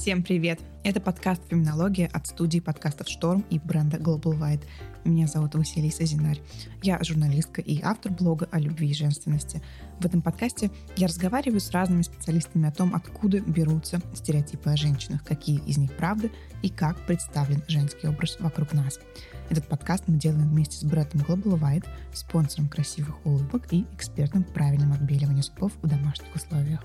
Всем привет! Это подкаст «Феминология» от студии подкастов «Шторм» и бренда Global White. Меня зовут Василиса Зинарь. Я журналистка и автор блога о любви и женственности. В этом подкасте я разговариваю с разными специалистами о том, откуда берутся стереотипы о женщинах, какие из них правды и как представлен женский образ вокруг нас. Этот подкаст мы делаем вместе с брендом Global White, спонсором красивых улыбок и экспертом в правильном отбеливании зубов в домашних условиях.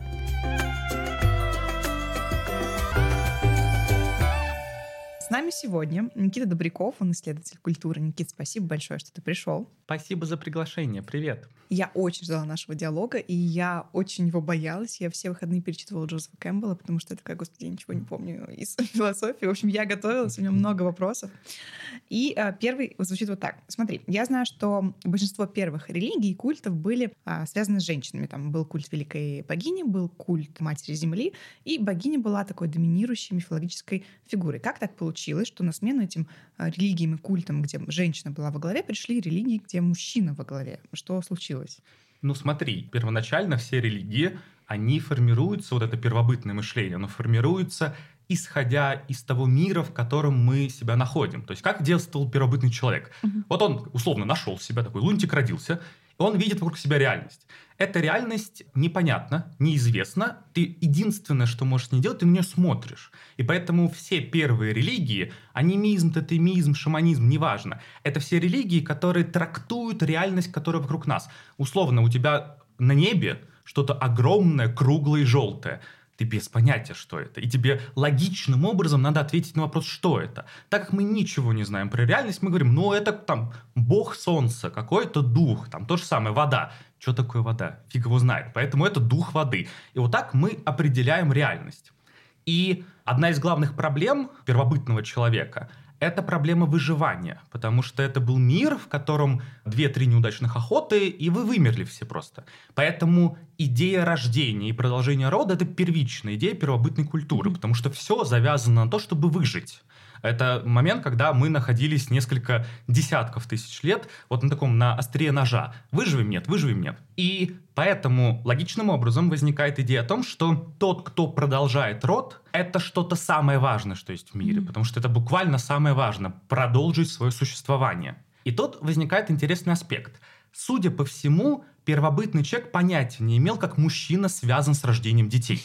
Нами сегодня Никита Добряков, он исследователь культуры. Никит, спасибо большое, что ты пришел. Спасибо за приглашение. Привет. Я очень ждала нашего диалога, и я очень его боялась. Я все выходные перечитывала Джозефа Кэмпбелла, потому что это, как, господи, я ничего не помню из философии. В общем, я готовилась, у меня много вопросов. И а, первый звучит вот так. Смотри, я знаю, что большинство первых религий и культов были а, связаны с женщинами. Там был культ великой богини, был культ матери Земли, и богиня была такой доминирующей мифологической фигурой. Как так получилось, что на смену этим а, религиям и культам, где женщина была во главе, пришли религии, где мужчина во главе? Что случилось? Ну смотри, первоначально все религии, они формируются, вот это первобытное мышление, оно формируется исходя из того мира, в котором мы себя находим. То есть как действовал первобытный человек. Угу. Вот он условно нашел себя, такой лунтик родился, и он видит вокруг себя реальность. Эта реальность непонятна, неизвестна. Ты единственное, что можешь не делать, ты на нее смотришь. И поэтому все первые религии, анимизм, тотемизм, шаманизм, неважно, это все религии, которые трактуют реальность, которая вокруг нас. Условно, у тебя на небе что-то огромное, круглое и желтое ты без понятия, что это. И тебе логичным образом надо ответить на вопрос, что это. Так как мы ничего не знаем про реальность, мы говорим, ну это там бог солнца, какой-то дух, там то же самое, вода. Что такое вода? Фиг его знает. Поэтому это дух воды. И вот так мы определяем реальность. И одна из главных проблем первобытного человека – это проблема выживания, потому что это был мир, в котором две-три неудачных охоты, и вы вымерли все просто. Поэтому идея рождения и продолжения рода – это первичная идея первобытной культуры, потому что все завязано на то, чтобы выжить. Это момент, когда мы находились несколько десятков тысяч лет вот на таком, на острие ножа. Выживем, нет, выживем, нет. И поэтому логичным образом возникает идея о том, что тот, кто продолжает род, это что-то самое важное, что есть в мире, mm-hmm. потому что это буквально самое важное – продолжить свое существование. И тут возникает интересный аспект. Судя по всему, первобытный человек понятия не имел, как мужчина связан с рождением детей.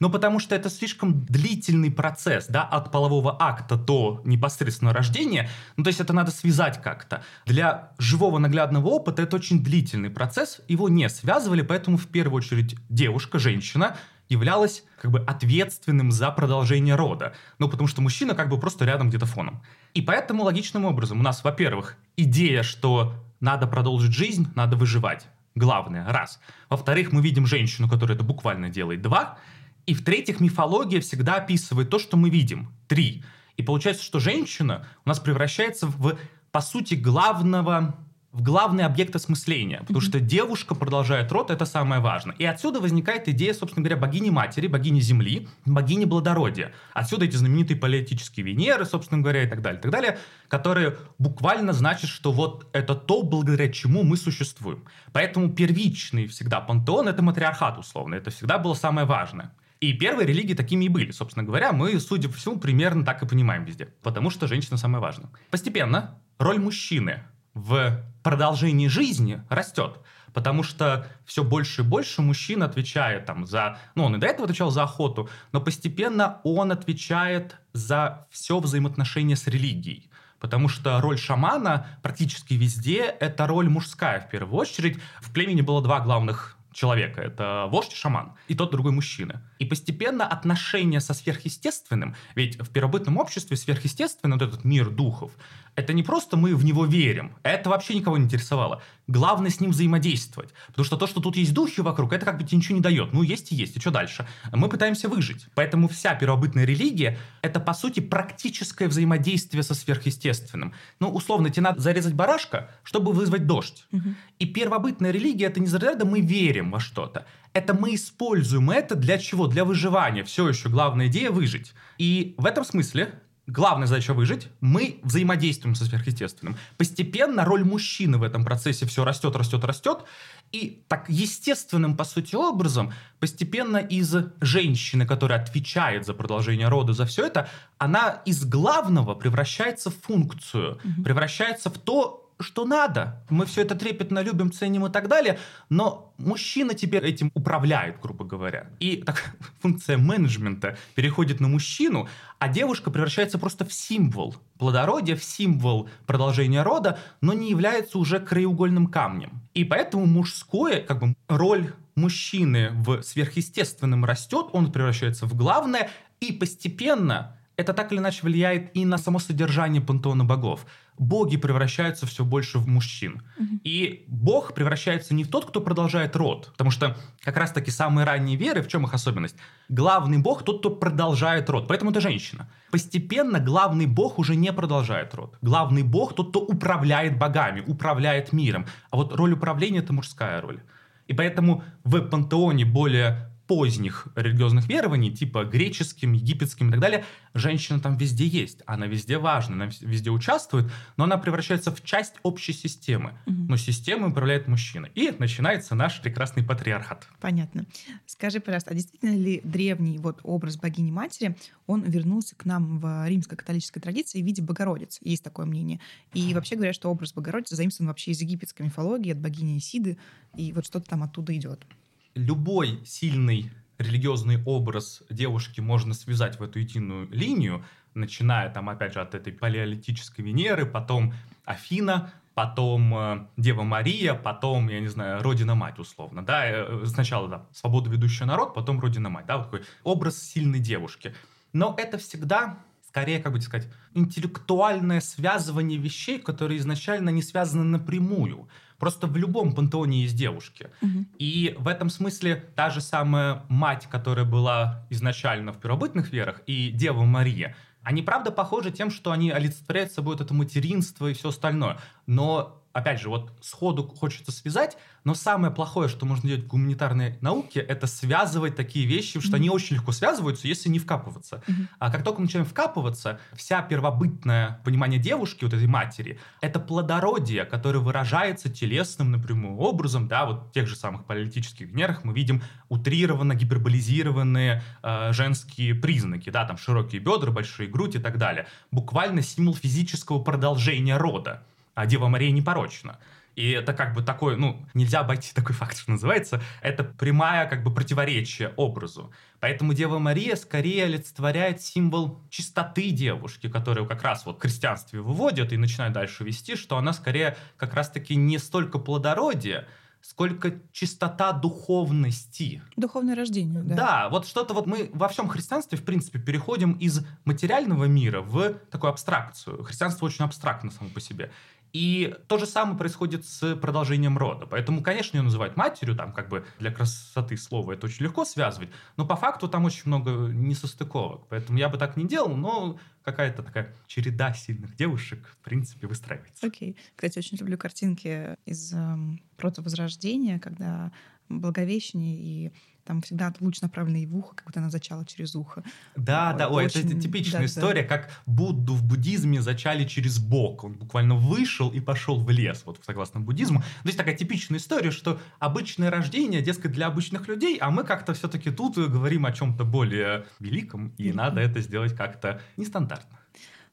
Ну, потому что это слишком длительный процесс, да, от полового акта до непосредственного рождения. Ну, то есть это надо связать как-то. Для живого наглядного опыта это очень длительный процесс, его не связывали, поэтому в первую очередь девушка, женщина, являлась как бы ответственным за продолжение рода. Ну, потому что мужчина как бы просто рядом где-то фоном. И поэтому логичным образом у нас, во-первых, идея, что надо продолжить жизнь, надо выживать главное, раз. Во-вторых, мы видим женщину, которая это буквально делает, два. И в-третьих, мифология всегда описывает то, что мы видим, три. И получается, что женщина у нас превращается в, по сути, главного в главный объект осмысления, потому mm-hmm. что девушка продолжает род, это самое важное. И отсюда возникает идея, собственно говоря, богини-матери, богини Земли, богини плодородия. Отсюда эти знаменитые политические Венеры, собственно говоря, и так далее, и так далее, которые буквально значат, что вот это то, благодаря чему мы существуем. Поэтому первичный всегда пантеон — это матриархат, условно, это всегда было самое важное. И первые религии такими и были. Собственно говоря, мы, судя по всему, примерно так и понимаем везде. Потому что женщина самое важное. Постепенно роль мужчины в продолжении жизни растет. Потому что все больше и больше мужчин отвечает там за... Ну, он и до этого отвечал за охоту, но постепенно он отвечает за все взаимоотношения с религией. Потому что роль шамана практически везде — это роль мужская в первую очередь. В племени было два главных человека. Это вождь и шаман. И тот другой мужчина. И постепенно отношения со сверхъестественным, ведь в первобытном обществе сверхъестественный, вот этот мир духов, это не просто мы в него верим, это вообще никого не интересовало. Главное с ним взаимодействовать. Потому что то, что тут есть духи вокруг, это как бы тебе ничего не дает. Ну, есть и есть, и что дальше? Мы пытаемся выжить. Поэтому вся первобытная религия — это, по сути, практическое взаимодействие со сверхъестественным. Ну, условно, тебе надо зарезать барашка, чтобы вызвать дождь. Угу. И первобытная религия — это не за мы верим во что-то. Это мы используем это для чего? Для выживания. Все еще главная идея — выжить. И в этом смысле главная задача выжить, мы взаимодействуем со сверхъестественным. Постепенно роль мужчины в этом процессе все растет, растет, растет, и так естественным, по сути, образом, постепенно из женщины, которая отвечает за продолжение рода, за все это, она из главного превращается в функцию, угу. превращается в то, что надо. Мы все это трепетно любим, ценим и так далее, но мужчина теперь этим управляет, грубо говоря. И так, функция менеджмента переходит на мужчину, а девушка превращается просто в символ плодородия, в символ продолжения рода, но не является уже краеугольным камнем. И поэтому мужское, как бы роль мужчины в сверхъестественном растет, он превращается в главное, и постепенно это так или иначе влияет и на само содержание пантеона богов боги превращаются все больше в мужчин. Угу. И бог превращается не в тот, кто продолжает род, потому что как раз-таки самые ранние веры, в чем их особенность? Главный бог тот, кто продолжает род, поэтому это женщина. Постепенно главный бог уже не продолжает род. Главный бог тот, кто управляет богами, управляет миром. А вот роль управления это мужская роль. И поэтому в пантеоне более поздних религиозных верований, типа греческим, египетским и так далее, женщина там везде есть, она везде важна, она везде участвует, но она превращается в часть общей системы. Угу. Но системой управляет мужчина. И начинается наш прекрасный патриархат. Понятно. Скажи, пожалуйста, а действительно ли древний вот образ богини-матери, он вернулся к нам в римско-католической традиции в виде Богородицы? Есть такое мнение. И вообще говорят, что образ Богородицы заимствован вообще из египетской мифологии, от богини Исиды, и вот что-то там оттуда идет любой сильный религиозный образ девушки можно связать в эту единую линию, начиная там, опять же, от этой палеолитической Венеры, потом Афина, потом э, Дева Мария, потом, я не знаю, Родина-Мать, условно, да, э, сначала, да, свободу ведущий народ, потом Родина-Мать, да, вот такой образ сильной девушки. Но это всегда скорее, как бы сказать, интеллектуальное связывание вещей, которые изначально не связаны напрямую. Просто в любом пантеоне есть девушки. Угу. И в этом смысле та же самая мать, которая была изначально в первобытных верах, и Дева Мария, они правда похожи тем, что они олицетворяют собой вот это материнство и все остальное. Но опять же, вот сходу хочется связать, но самое плохое, что можно делать в гуманитарной науке, это связывать такие вещи, что mm-hmm. они очень легко связываются, если не вкапываться. Mm-hmm. А как только мы начинаем вкапываться, вся первобытное понимание девушки, вот этой матери, это плодородие, которое выражается телесным напрямую образом, да, вот в тех же самых политических венерах мы видим утрированно гиперболизированные э, женские признаки, да, там широкие бедра, большие грудь и так далее. Буквально символ физического продолжения рода а Дева Мария непорочна. И это как бы такой, ну, нельзя обойти такой факт, что называется, это прямая как бы противоречие образу. Поэтому Дева Мария скорее олицетворяет символ чистоты девушки, которую как раз вот в христианстве выводят и начинают дальше вести, что она скорее как раз-таки не столько плодородие, сколько чистота духовности. Духовное рождение, да. Да, вот что-то вот мы во всем христианстве, в принципе, переходим из материального мира в такую абстракцию. Христианство очень абстрактно само по себе. И то же самое происходит с продолжением рода. Поэтому, конечно, ее называют матерью, там как бы для красоты слова это очень легко связывать, но по факту там очень много несостыковок. Поэтому я бы так не делал, но какая-то такая череда сильных девушек, в принципе, выстраивается. Окей. Okay. Кстати, очень люблю картинки из эм, протовозрождения, когда Благовещение, и там всегда луч направленный в ухо, как будто она зачала через ухо. Да, да, ой, очень... это типичная да, история, да. как Будду в буддизме зачали через бок. Он буквально вышел и пошел в лес, вот согласно буддизму. То есть такая типичная история, что обычное рождение, дескать, для обычных людей, а мы как-то все-таки тут говорим о чем-то более великом, и Великом. надо это сделать как-то нестандартно.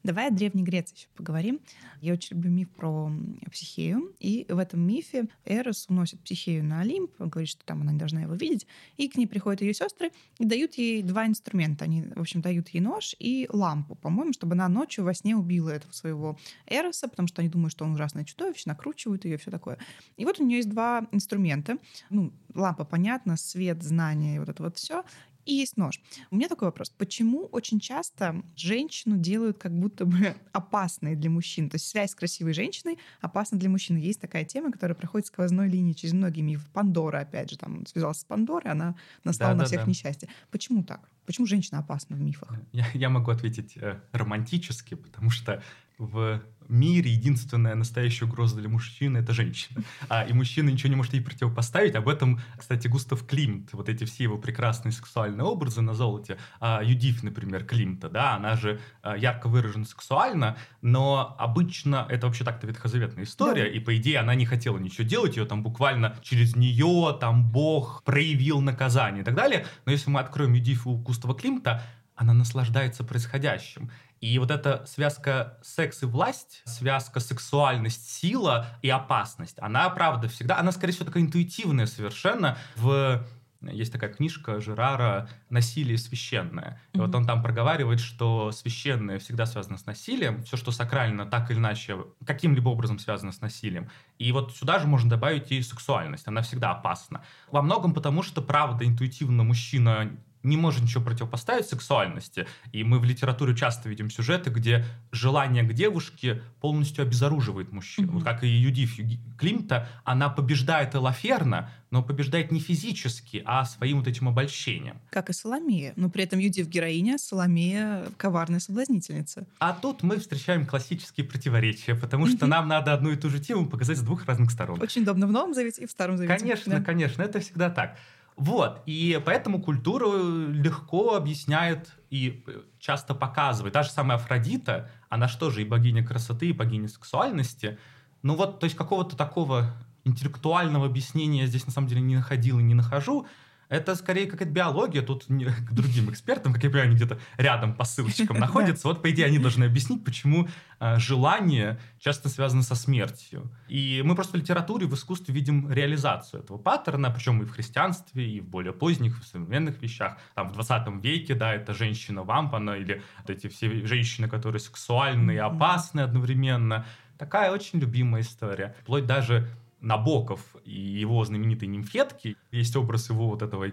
Давай о Древней Греции еще поговорим. Я очень люблю миф про Психею. И в этом мифе Эрос уносит Психею на Олимп, говорит, что там она не должна его видеть. И к ней приходят ее сестры и дают ей два инструмента. Они, в общем, дают ей нож и лампу, по-моему, чтобы она ночью во сне убила этого своего Эроса, потому что они думают, что он ужасное чудовище, накручивают ее, все такое. И вот у нее есть два инструмента. Ну, лампа, понятно, свет, знание, вот это вот все и есть нож. У меня такой вопрос. Почему очень часто женщину делают как будто бы опасной для мужчин? То есть связь с красивой женщиной опасна для мужчины. Есть такая тема, которая проходит сквозной линии через многие мифы. Пандора, опять же, там связался с Пандорой, она настала да, на да, всех да. несчастье. Почему так? Почему женщина опасна в мифах? Я, я могу ответить э, романтически, потому что в мире единственная настоящая угроза для мужчины — это женщина. А, и мужчина ничего не может ей противопоставить. Об этом, кстати, Густав Климт, вот эти все его прекрасные сексуальные образы на золоте. А, Юдив, например, Климта, да, она же а, ярко выражена сексуально, но обычно это вообще так-то ветхозаветная история, да. и, по идее, она не хотела ничего делать, ее там буквально через нее там Бог проявил наказание и так далее. Но если мы откроем Юдив у Густава Климта, она наслаждается происходящим. И вот эта связка секс и власть, связка сексуальность, сила и опасность, она, правда, всегда, она, скорее всего, такая интуитивная совершенно в есть такая книжка Жерара «Насилие священное». И mm-hmm. вот он там проговаривает, что священное всегда связано с насилием, все, что сакрально, так или иначе, каким-либо образом связано с насилием. И вот сюда же можно добавить и сексуальность, она всегда опасна. Во многом потому, что, правда, интуитивно мужчина не может ничего противопоставить сексуальности. И мы в литературе часто видим сюжеты, где желание к девушке полностью обезоруживает мужчину. Mm-hmm. Вот как и Юдив Климта, она побеждает Элаферна, но побеждает не физически, а своим вот этим обольщением. Как и Соломея. Но при этом Юдив героиня, Соломея коварная соблазнительница. А тут мы встречаем классические противоречия, потому что нам надо одну и ту же тему показать с двух разных сторон. Очень удобно в Новом Завете и в Старом Завете. Конечно, да. конечно, это всегда так. Вот, и поэтому культуру легко объясняет и часто показывает. Та же самая Афродита, она что же и богиня красоты, и богиня сексуальности. Ну вот, то есть какого-то такого интеллектуального объяснения я здесь на самом деле не находил и не нахожу. Это скорее какая-то биология, тут не, к другим экспертам, как я понимаю, они где-то рядом по ссылочкам находятся. Вот, по идее, они должны объяснить, почему э, желание часто связано со смертью. И мы просто в литературе, в искусстве видим реализацию этого паттерна, причем и в христианстве, и в более поздних, в современных вещах. Там в 20 веке, да, это женщина-вампана, или вот эти все женщины, которые сексуальны и опасны одновременно. Такая очень любимая история. Вплоть даже Набоков и его знаменитые нимфетки, есть образ его вот этого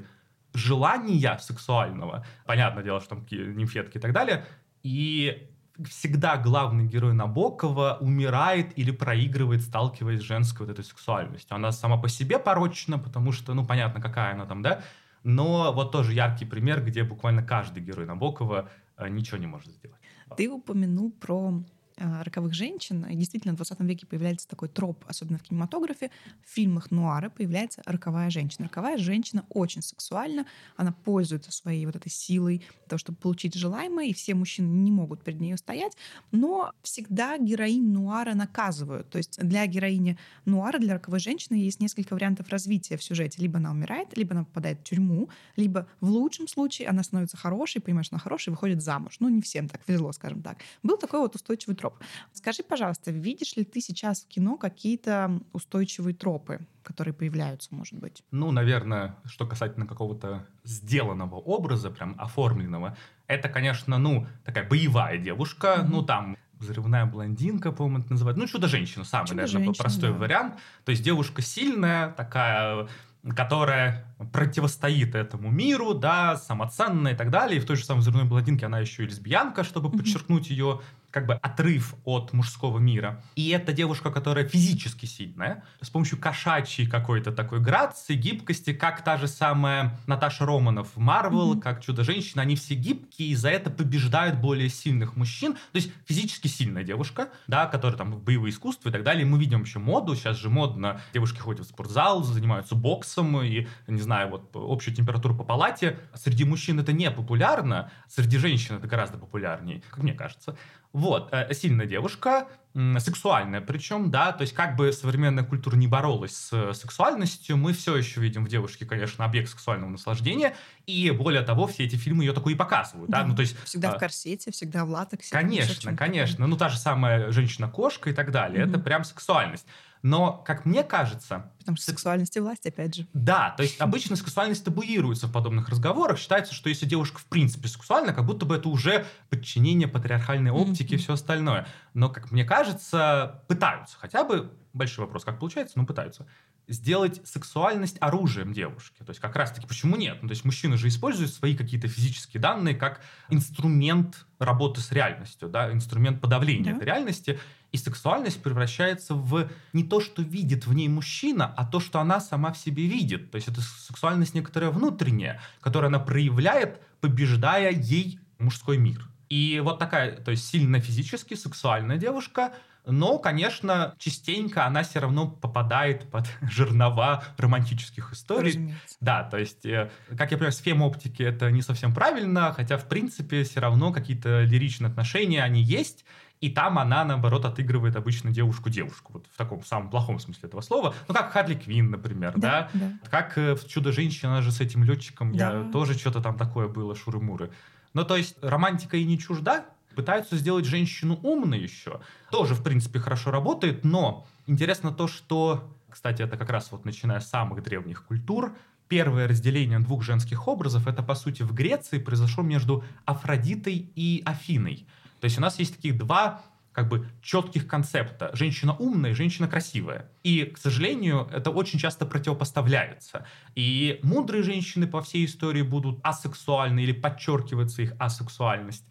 желания сексуального. Понятное дело, что там нимфетки и так далее. И всегда главный герой Набокова умирает или проигрывает, сталкиваясь с женской вот этой сексуальностью. Она сама по себе порочна, потому что, ну, понятно, какая она там, да? Но вот тоже яркий пример, где буквально каждый герой Набокова э, ничего не может сделать. Ты упомянул про роковых женщин. И действительно, в 20 веке появляется такой троп, особенно в кинематографе. В фильмах нуара появляется роковая женщина. Роковая женщина очень сексуальна, она пользуется своей вот этой силой для того, чтобы получить желаемое, и все мужчины не могут перед ней стоять, но всегда героинь нуара наказывают. То есть для героини нуара, для роковой женщины есть несколько вариантов развития в сюжете. Либо она умирает, либо она попадает в тюрьму, либо в лучшем случае она становится хорошей, понимаешь, она хорошая, выходит замуж. Ну, не всем так везло, скажем так. Был такой вот устойчивый троп троп. Скажи, пожалуйста, видишь ли ты сейчас в кино какие-то устойчивые тропы, которые появляются, может быть? Ну, наверное, что касательно какого-то сделанного образа, прям оформленного, это, конечно, ну, такая боевая девушка, mm-hmm. ну, там, взрывная блондинка, по-моему, это называют. Ну, чудо-женщина, самый, чудо наверное, простой да. вариант. То есть девушка сильная, такая которая противостоит этому миру, да, самоценная и так далее. И в той же самой взрывной блондинке она еще и лесбиянка, чтобы подчеркнуть ее как бы отрыв от мужского мира. И это девушка, которая физически сильная, с помощью кошачьей какой-то такой грации, гибкости, как та же самая Наташа Романов в Марвел, mm-hmm. как Чудо-женщина, они все гибкие, и за это побеждают более сильных мужчин. То есть физически сильная девушка, да, которая там в боевые искусства и так далее. мы видим еще моду, сейчас же модно, девушки ходят в спортзал, занимаются боксом и, не знаю, вот общую температуру по палате. Среди мужчин это не популярно, среди женщин это гораздо популярнее, как мне кажется. Вот, э, сильная девушка, сексуальная причем, да, то есть как бы современная культура не боролась с сексуальностью, мы все еще видим в девушке, конечно, объект сексуального наслаждения, и более того, все эти фильмы ее такое и показывают, да, да ну то есть... Всегда а, в корсете, всегда в латексе. Конечно, конечно, ну та же самая женщина-кошка и так далее, mm-hmm. это прям сексуальность. Но, как мне кажется... Потому что сексуальность и власть, опять же. Да, то есть обычно сексуальность табуируется в подобных разговорах. Считается, что если девушка в принципе сексуальна, как будто бы это уже подчинение патриархальной оптике и все остальное. Но, как мне кажется, пытаются хотя бы большой вопрос, как получается, но пытаются сделать сексуальность оружием девушки. То есть как раз-таки почему нет? Ну, то есть мужчины же используют свои какие-то физические данные как инструмент работы с реальностью, да, инструмент подавления да. этой реальности. И сексуальность превращается в не то, что видит в ней мужчина, а то, что она сама в себе видит. То есть это сексуальность некоторая внутренняя, которую она проявляет, побеждая ей мужской мир. И вот такая, то есть сильно физически, сексуальная девушка, но, конечно, частенько она все равно попадает под жернова романтических историй. Разумеется. Да, то есть, э, как я понимаю, с фем-оптики это не совсем правильно, хотя, в принципе, все равно какие-то лиричные отношения, они есть, и там она, наоборот, отыгрывает обычно девушку-девушку, вот в таком самом плохом смысле этого слова. Ну, как Харли Квин, например, да? Да, да. Как э, в «Чудо-женщина» же с этим летчиком, я Да. тоже что-то там такое было, шуры-муры. Ну, то есть, романтика и не чужда, пытаются сделать женщину умной еще. Тоже, в принципе, хорошо работает, но интересно то, что, кстати, это как раз вот начиная с самых древних культур, первое разделение двух женских образов, это, по сути, в Греции произошло между Афродитой и Афиной. То есть у нас есть таких два как бы четких концепта. Женщина умная, женщина красивая. И, к сожалению, это очень часто противопоставляется. И мудрые женщины по всей истории будут асексуальны или подчеркивается их асексуальность.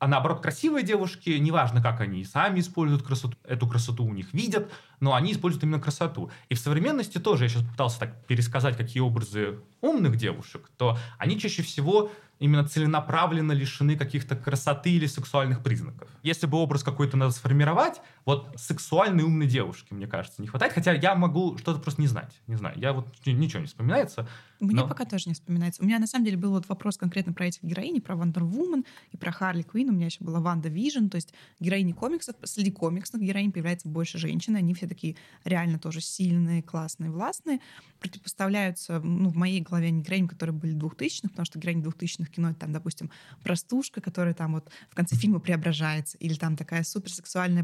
А наоборот, красивые девушки, неважно, как они сами используют красоту, эту красоту у них видят, но они используют именно красоту. И в современности тоже, я сейчас попытался так пересказать, какие образы умных девушек, то они чаще всего именно целенаправленно лишены каких-то красоты или сексуальных признаков. Если бы образ какой-то надо сформировать, вот сексуальной умной девушки, мне кажется, не хватает. Хотя я могу что-то просто не знать. Не знаю, я вот ничего не вспоминается. Мне Но- пока тоже не вспоминается. У меня на самом деле был вот вопрос конкретно про этих героинь, про Wonder Woman и про Харли Квин. У меня еще была WandaVision, то есть героини комиксов. Среди комиксных героинь появляется больше женщин. Они все такие реально тоже сильные, классные, властные. Противопоставляются, ну, в моей голове не героиням, которые были двухтысячных, потому что героини двухтысячных кино, это там, допустим, простушка, которая там вот в конце фильма преображается, или там такая суперсексуальная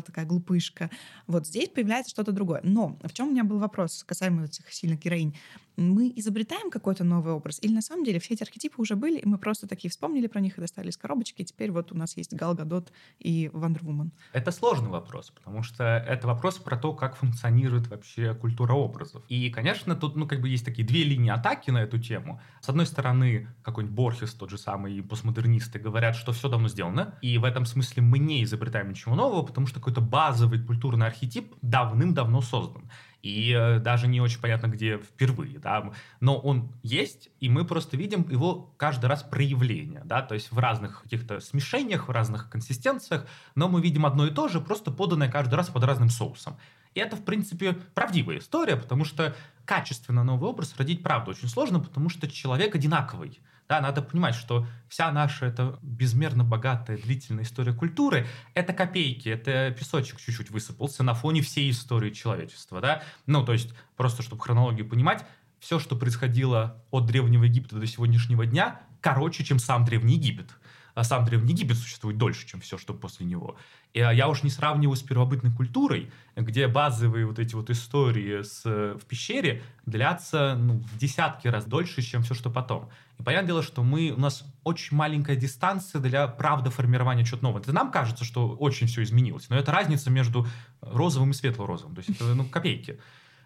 бомбшел, такая глупышка. Вот здесь появляется что-то другое. Но в чем у меня был вопрос касаемо этих сильных героинь? Мы изобретаем какой-то новый образ, или на самом деле все эти архетипы уже были, и мы просто такие вспомнили про них и достали из коробочки, и теперь вот у нас есть Гал Гадот и Вандервумен. Это сложный вопрос, потому что это вопрос про то, как функционирует вообще культура образов. И, конечно, тут, ну, как бы есть такие две линии атаки на эту тему. С одной стороны, какой-нибудь Борхес, тот же самый, постмодернисты говорят, что все давно сделано, и в этом смысле мы не изобретаем ничего нового, потому что какой-то базовый культурный архетип давным-давно создан. И э, даже не очень понятно, где впервые, да, но он есть, и мы просто видим его каждый раз проявление, да, то есть в разных каких-то смешениях, в разных консистенциях, но мы видим одно и то же, просто поданное каждый раз под разным соусом. И это, в принципе, правдивая история, потому что качественно новый образ родить, правда, очень сложно, потому что человек одинаковый. Да, надо понимать, что вся наша эта безмерно богатая, длительная история культуры — это копейки, это песочек чуть-чуть высыпался на фоне всей истории человечества. Да? Ну, то есть, просто чтобы хронологию понимать, все, что происходило от Древнего Египта до сегодняшнего дня, короче, чем сам Древний Египет. А сам Древний Египет существует дольше, чем все, что после него. И а, я уж не сравниваю с первобытной культурой, где базовые вот эти вот истории с, в пещере длятся ну, в десятки раз дольше, чем все, что потом. И понятное дело, что мы, у нас очень маленькая дистанция для правда формирования чего-то нового. Это нам кажется, что очень все изменилось, но это разница между розовым и светло-розовым. То есть это ну, копейки.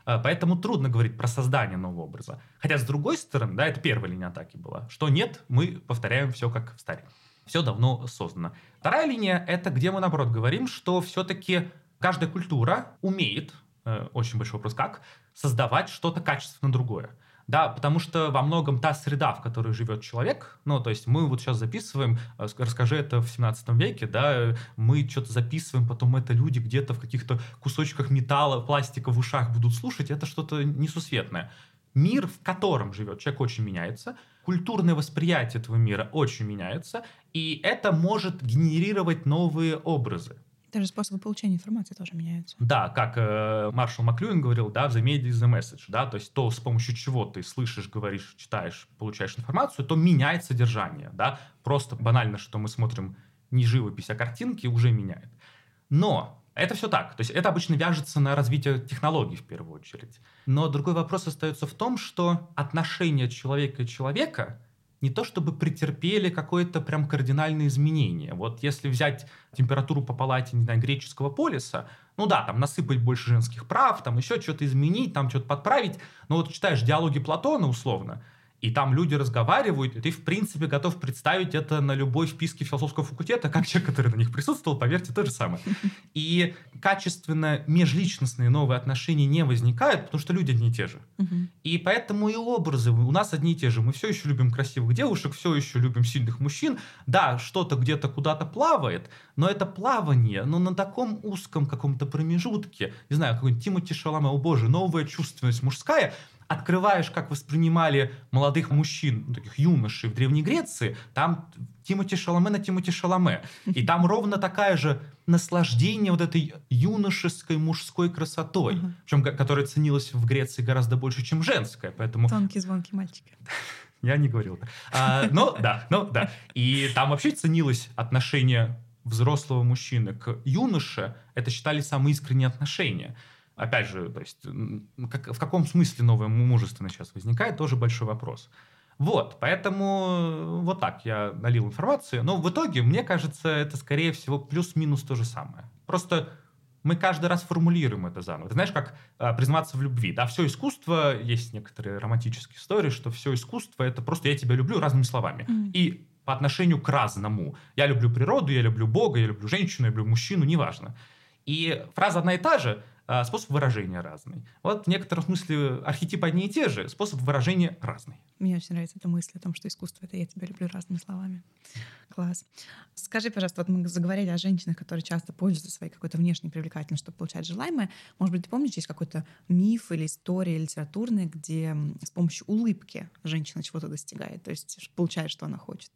А, Поэтому трудно говорить про создание нового образа. Хотя, с другой стороны, да, это первая линия атаки была, что нет, мы повторяем все как в старе. Все давно создано. Вторая линия — это где мы, наоборот, говорим, что все-таки каждая культура умеет, э, очень большой вопрос, как, создавать что-то качественно другое. Да, потому что во многом та среда, в которой живет человек, ну, то есть мы вот сейчас записываем, э, ск- расскажи это в 17 веке, да, мы что-то записываем, потом это люди где-то в каких-то кусочках металла, пластика в ушах будут слушать, это что-то несусветное. Мир, в котором живет человек, очень меняется, культурное восприятие этого мира очень меняется, и это может генерировать новые образы. Даже способы получения информации тоже меняются. Да, как э, Маршал Маклюин говорил, да, the media is the message, да, то есть то, с помощью чего ты слышишь, говоришь, читаешь, получаешь информацию, то меняет содержание, да, просто банально, что мы смотрим не живопись, а картинки, уже меняет. Но это все так, то есть это обычно вяжется на развитие технологий в первую очередь. Но другой вопрос остается в том, что отношения человека и человека не то чтобы претерпели какое-то прям кардинальное изменение. Вот если взять температуру по палате, не знаю, греческого полиса, ну да, там насыпать больше женских прав, там еще что-то изменить, там что-то подправить, но вот читаешь диалоги Платона условно, и там люди разговаривают, и ты, в принципе, готов представить это на любой вписке философского факультета, как человек, который на них присутствовал, поверьте, то же самое. И качественно межличностные новые отношения не возникают, потому что люди одни и те же. И поэтому и образы у нас одни и те же. Мы все еще любим красивых девушек, все еще любим сильных мужчин. Да, что-то где-то куда-то плавает, но это плавание, но на таком узком каком-то промежутке, не знаю, какой-нибудь Тимоти Шаламе, о боже, новая чувственность мужская, открываешь, как воспринимали молодых мужчин, ну, таких юношей в Древней Греции, там Тимоти Шаломе на Тимоти Шаломе. И там ровно такая же наслаждение вот этой юношеской мужской красотой, угу. причем которая ценилась в Греции гораздо больше, чем женская. Поэтому... Тонкий, звонкий мальчик. Я не говорил. А, но да, но да. И там вообще ценилось отношение взрослого мужчины к юноше. Это считали самые искренние отношения. Опять же, то есть, как, в каком смысле новое мужество сейчас возникает, тоже большой вопрос. Вот, поэтому э, вот так я налил информации. Но в итоге, мне кажется, это скорее всего плюс-минус то же самое. Просто мы каждый раз формулируем это заново. Ты знаешь, как а, признаться в любви. Да, все искусство, есть некоторые романтические истории, что все искусство это просто я тебя люблю разными словами. Mm. И по отношению к разному. Я люблю природу, я люблю Бога, я люблю женщину, я люблю мужчину, неважно. И фраза одна и та же, а, способ выражения разный. Вот в некотором смысле архетипы одни и те же, способ выражения разный. Мне очень нравится эта мысль о том, что искусство — это «я тебя люблю» разными словами. Класс. Скажи, пожалуйста, вот мы заговорили о женщинах, которые часто пользуются своей какой-то внешней привлекательностью, чтобы получать желаемое. Может быть, ты помнишь, есть какой-то миф или история литературная, где с помощью улыбки женщина чего-то достигает, то есть получает, что она хочет?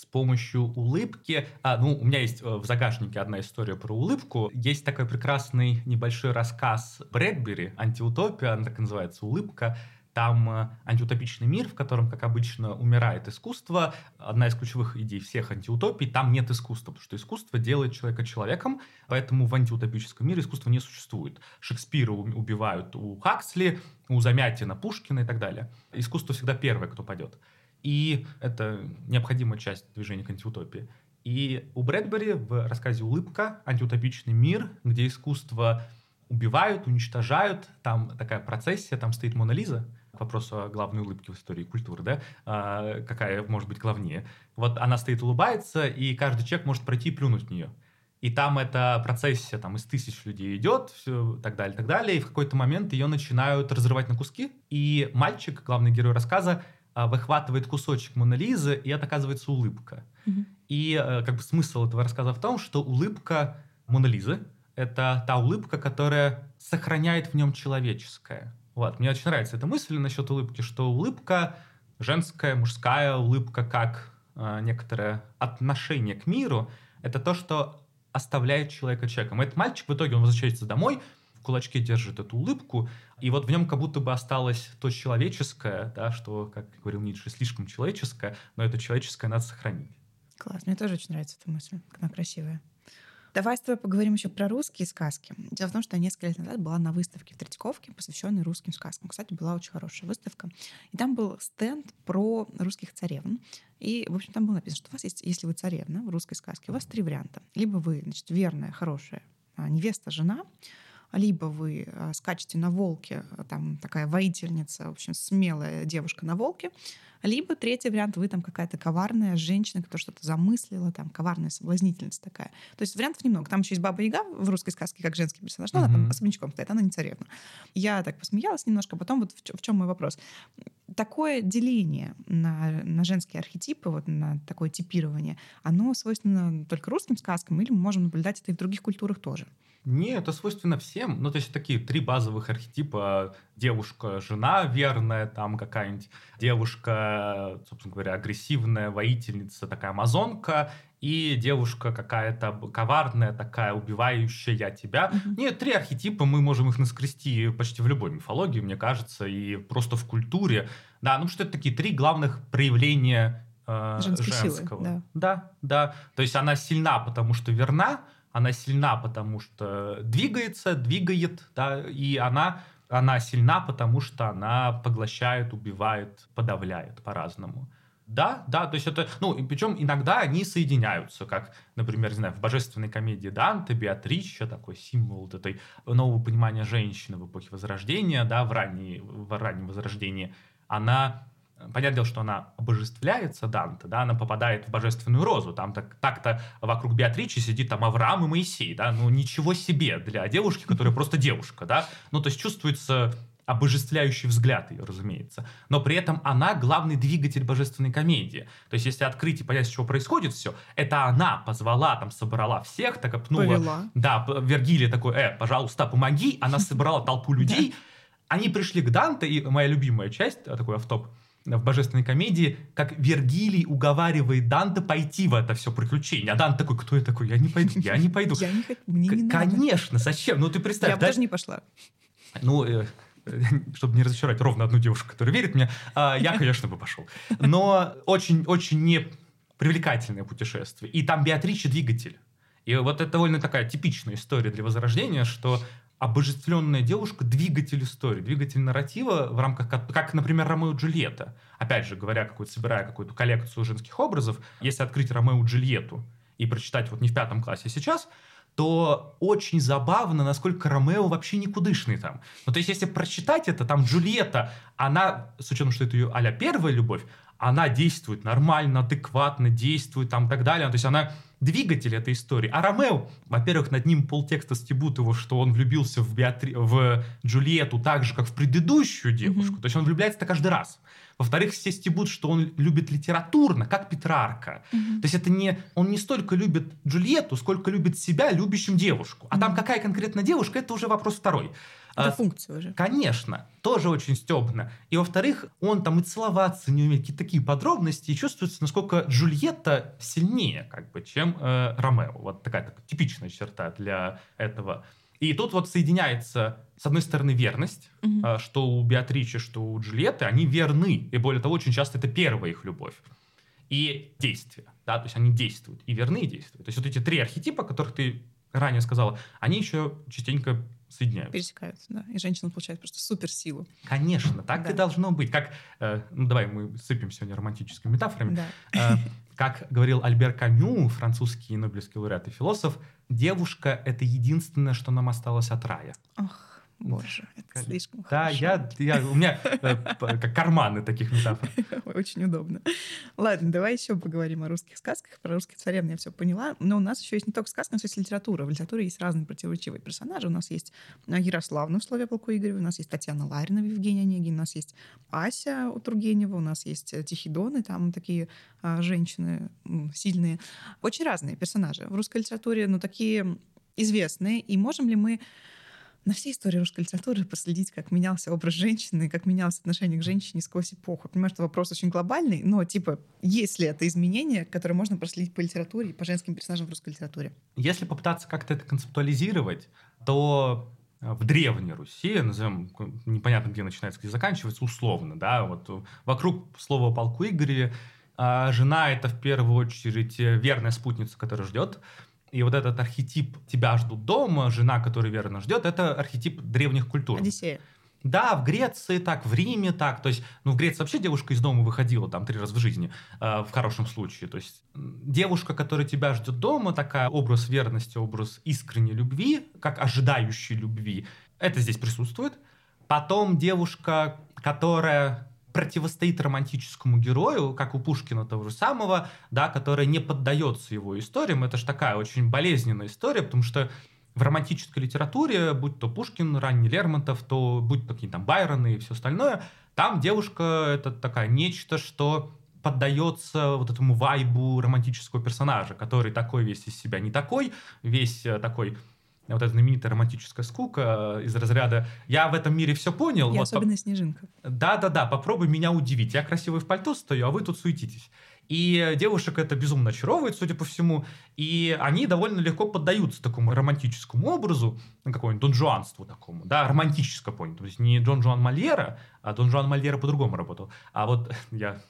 С помощью улыбки. А, ну, у меня есть э, в загашнике одна история про улыбку. Есть такой прекрасный небольшой рассказ Брэдбери «Антиутопия», она так называется «Улыбка». Там э, антиутопичный мир, в котором, как обычно, умирает искусство. Одна из ключевых идей всех антиутопий — там нет искусства, потому что искусство делает человека человеком, поэтому в антиутопическом мире искусства не существует. Шекспира убивают у Хаксли, у Замятина, Пушкина и так далее. Искусство всегда первое, кто падет. И это необходимая часть движения к антиутопии. И у Брэдбери в рассказе «Улыбка» антиутопичный мир, где искусство убивают, уничтожают, там такая процессия, там стоит Мона Лиза, к вопросу о главной улыбке в истории культуры, да, а, какая может быть главнее. Вот она стоит, улыбается, и каждый человек может пройти и плюнуть в нее. И там эта процессия там, из тысяч людей идет, все, так далее, так далее, и в какой-то момент ее начинают разрывать на куски, и мальчик, главный герой рассказа, выхватывает кусочек Монолизы, и это оказывается улыбка. Mm-hmm. И э, как бы смысл этого рассказа в том, что улыбка Монолизы — это та улыбка, которая сохраняет в нем человеческое. Вот. Мне очень нравится эта мысль насчет улыбки, что улыбка женская, мужская улыбка как э, некоторое отношение к миру — это то, что оставляет человека человеком. Этот мальчик в итоге он возвращается домой, в кулачке держит эту улыбку, и вот в нем как будто бы осталось то человеческое, да, что, как говорил Ницше, слишком человеческое, но это человеческое надо сохранить. Класс, мне тоже очень нравится эта мысль, она красивая. Давай с тобой поговорим еще про русские сказки. Дело в том, что я несколько лет назад была на выставке в Третьяковке, посвященной русским сказкам. Кстати, была очень хорошая выставка. И там был стенд про русских царевн. И, в общем, там было написано, что у вас есть, если вы царевна в русской сказке, у вас три варианта. Либо вы, значит, верная, хорошая а, невеста, жена, либо вы а, скачете на волке, а, там такая воительница, в общем, смелая девушка на волке, либо третий вариант, вы там какая-то коварная женщина, которая что-то замыслила, там коварная соблазнительница такая. То есть вариантов немного. Там еще есть Баба Яга в русской сказке, как женский персонаж, но mm-hmm. она там особнячком стоит, она не царевна. Я так посмеялась немножко, потом вот в, в чем мой вопрос. Такое деление на, на женские архетипы, вот на такое типирование, оно свойственно только русским сказкам или мы можем наблюдать это и в других культурах тоже? Не, это свойственно всем. Ну, то есть такие три базовых архетипа. Девушка, жена верная, там какая-нибудь девушка, собственно говоря, агрессивная, воительница, такая амазонка, и девушка какая-то коварная, такая убивающая тебя. Mm-hmm. Нет, три архетипа, мы можем их наскрести почти в любой мифологии, мне кажется, и просто в культуре. Да, ну что это такие три главных проявления э, женского. Силы, да. да, да. То есть она сильна, потому что верна, она сильна, потому что двигается, двигает, да, и она, она сильна, потому что она поглощает, убивает, подавляет по-разному. Да, да, то есть это, ну, и причем иногда они соединяются, как, например, не знаю, в божественной комедии Данте, Беатрича, такой символ вот этой нового понимания женщины в эпохе Возрождения, да, в, ранней, в раннем Возрождении, она понятное дело, что она обожествляется, Данте, да, она попадает в божественную розу, там так, так-то вокруг Беатричи сидит там Авраам и Моисей, да, ну ничего себе для девушки, которая просто девушка, да, ну то есть чувствуется обожествляющий взгляд ее, разумеется. Но при этом она главный двигатель божественной комедии. То есть, если открыть и понять, с чего происходит все, это она позвала, там, собрала всех, так опнула. Повела. Да, Вергилия такой, э, пожалуйста, помоги. Она собрала толпу людей. Они пришли к Данте, и моя любимая часть, а, такой автоп, в божественной комедии, как Вергилий уговаривает Данте пойти в это все приключение. А Данте такой, кто я такой? Я не пойду, я не пойду. Я не хочу, мне не. Конечно, зачем? Ну ты представь. Я бы даже не пошла. Ну, э, чтобы не разочаровать ровно одну девушку, которая верит мне, а, я, конечно, бы пошел. Но очень-очень не привлекательное путешествие. И там Беатрича двигатель. И вот это довольно такая типичная история для Возрождения, что обожествленная девушка — двигатель истории, двигатель нарратива в рамках, как, например, Ромео и Джульетта. Опять же, говоря, какую-то, собирая какую-то коллекцию женских образов, если открыть Ромео и Джульетту и прочитать вот не в пятом классе, а сейчас — то очень забавно, насколько Ромео вообще никудышный там. Ну, то есть, если прочитать это, там Джульетта, она, с учетом, что это ее а первая любовь, она действует нормально, адекватно, действует там и так далее. То есть она двигатель этой истории. А Ромео, во-первых, над ним полтекста стебут его, что он влюбился в, Беатри... в Джульетту так же, как в предыдущую девушку. Mm-hmm. То есть он влюбляется каждый раз. Во-вторых, все стебут, что он любит литературно, как Петрарка. Mm-hmm. То есть это не, он не столько любит Джульетту, сколько любит себя, любящим девушку. А mm-hmm. там какая конкретно девушка, это уже вопрос второй. Это а, функция уже. Конечно, тоже очень стебно. И во-вторых, он там и целоваться не умеет, какие-то такие подробности, и чувствуется, насколько Джульетта сильнее, как бы, чем э, Ромео. Вот такая так, типичная черта для этого. И тут вот соединяется, с одной стороны, верность, mm-hmm. что у Беатричи, что у Джульетты, они верны. И более того, очень часто это первая их любовь. И действия, да, то есть они действуют, и верны, и действуют. То есть вот эти три архетипа, которых ты ранее сказала, они еще частенько соединяются. Пересекаются, да. И женщина получает просто суперсилу. Конечно, так да. и должно быть. Как, э, ну давай мы сыпем сегодня романтическими метафорами. Да. Э, как говорил Альбер Камю, французский Нобелевский лауреат и философ, девушка — это единственное, что нам осталось от рая. Ох. Боже, это слишком да, хорошо. я, я, у меня э, как карманы таких метафор. Очень удобно. Ладно, давай еще поговорим о русских сказках. Про русских царевн я все поняла. Но у нас еще есть не только сказки, у нас есть литература. В литературе есть разные противоречивые персонажи. У нас есть Ярославна в слове полку Игореве, у нас есть Татьяна Ларина в Евгении Онегине, у нас есть Ася у Тургенева, у нас есть Тихидоны, там такие а, женщины сильные. Очень разные персонажи. В русской литературе, ну, такие известные. И можем ли мы на всей истории русской литературы проследить, как менялся образ женщины, как менялось отношение к женщине сквозь эпоху. Понимаю, что вопрос очень глобальный, но, типа, есть ли это изменение, которое можно проследить по литературе и по женским персонажам в русской литературе? Если попытаться как-то это концептуализировать, то э, в Древней Руси, назовем, непонятно где начинается, где заканчивается, условно, да, вот вокруг слова полку Игоря а жена — это в первую очередь верная спутница, которая ждет, и вот этот архетип «тебя ждут дома», «жена, которая верно ждет» — это архетип древних культур. Одиссея. Да, в Греции так, в Риме так. То есть, ну, в Греции вообще девушка из дома выходила там три раза в жизни, э, в хорошем случае. То есть, девушка, которая тебя ждет дома, такая образ верности, образ искренней любви, как ожидающей любви, это здесь присутствует. Потом девушка, которая противостоит романтическому герою, как у Пушкина того же самого, да, которая не поддается его историям. Это же такая очень болезненная история, потому что в романтической литературе, будь то Пушкин, ранний Лермонтов, то будь то какие-то там Байроны и все остальное, там девушка — это такая нечто, что поддается вот этому вайбу романтического персонажа, который такой весь из себя не такой, весь э, такой вот эта знаменитая романтическая скука э, из разряда «я в этом мире все понял». Я вот, особенно по... снежинка. Да-да-да, попробуй меня удивить. Я красивый в пальто стою, а вы тут суетитесь. И девушек это безумно очаровывает, судя по всему. И они довольно легко поддаются такому романтическому образу, ну, какому-нибудь донжуанству такому, да, романтическое понятие. То есть не Дон Жуан Мольера, а Дон Жуан Мольера по-другому работал. А вот я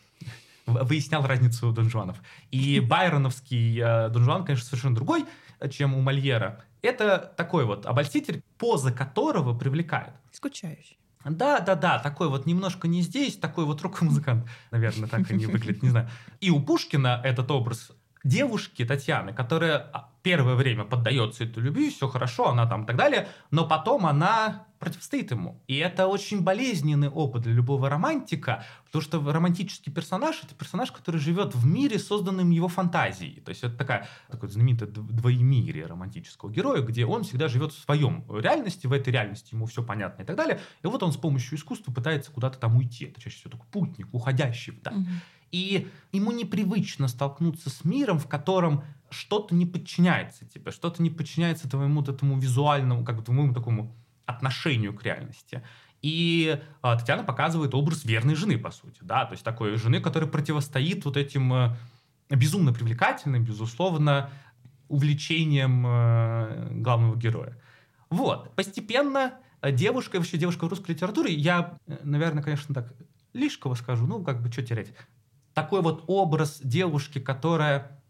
выяснял разницу донжуанов. И байроновский э, донжуан, конечно, совершенно другой, чем у Мольера. Это такой вот обольститель, поза которого привлекает. Скучающий. Да, да, да, такой вот немножко не здесь, такой вот рок-музыкант, наверное, так они выглядят, не знаю. И у Пушкина этот образ девушки Татьяны, которая а, первое время поддается этой любви, все хорошо, она там и так далее, но потом она противостоит ему. И это очень болезненный опыт для любого романтика, потому что романтический персонаж — это персонаж, который живет в мире, созданном его фантазией. То есть это такая, такое знаменитое двоемирие романтического героя, где он всегда живет в своем реальности, в этой реальности ему все понятно и так далее. И вот он с помощью искусства пытается куда-то там уйти. Это чаще всего такой путник, уходящий вдаль. Угу. И ему непривычно столкнуться с миром, в котором что-то не подчиняется тебе, что-то не подчиняется твоему вот этому визуальному, как бы твоему такому отношению к реальности. И э, Татьяна показывает образ верной жены, по сути, да, то есть такой жены, которая противостоит вот этим э, безумно привлекательным, безусловно, увлечением э, главного героя. Вот, постепенно девушка, вообще девушка в русской литературе, я, э, наверное, конечно, так лишково скажу, ну, как бы, что терять, такой вот образ девушки, которая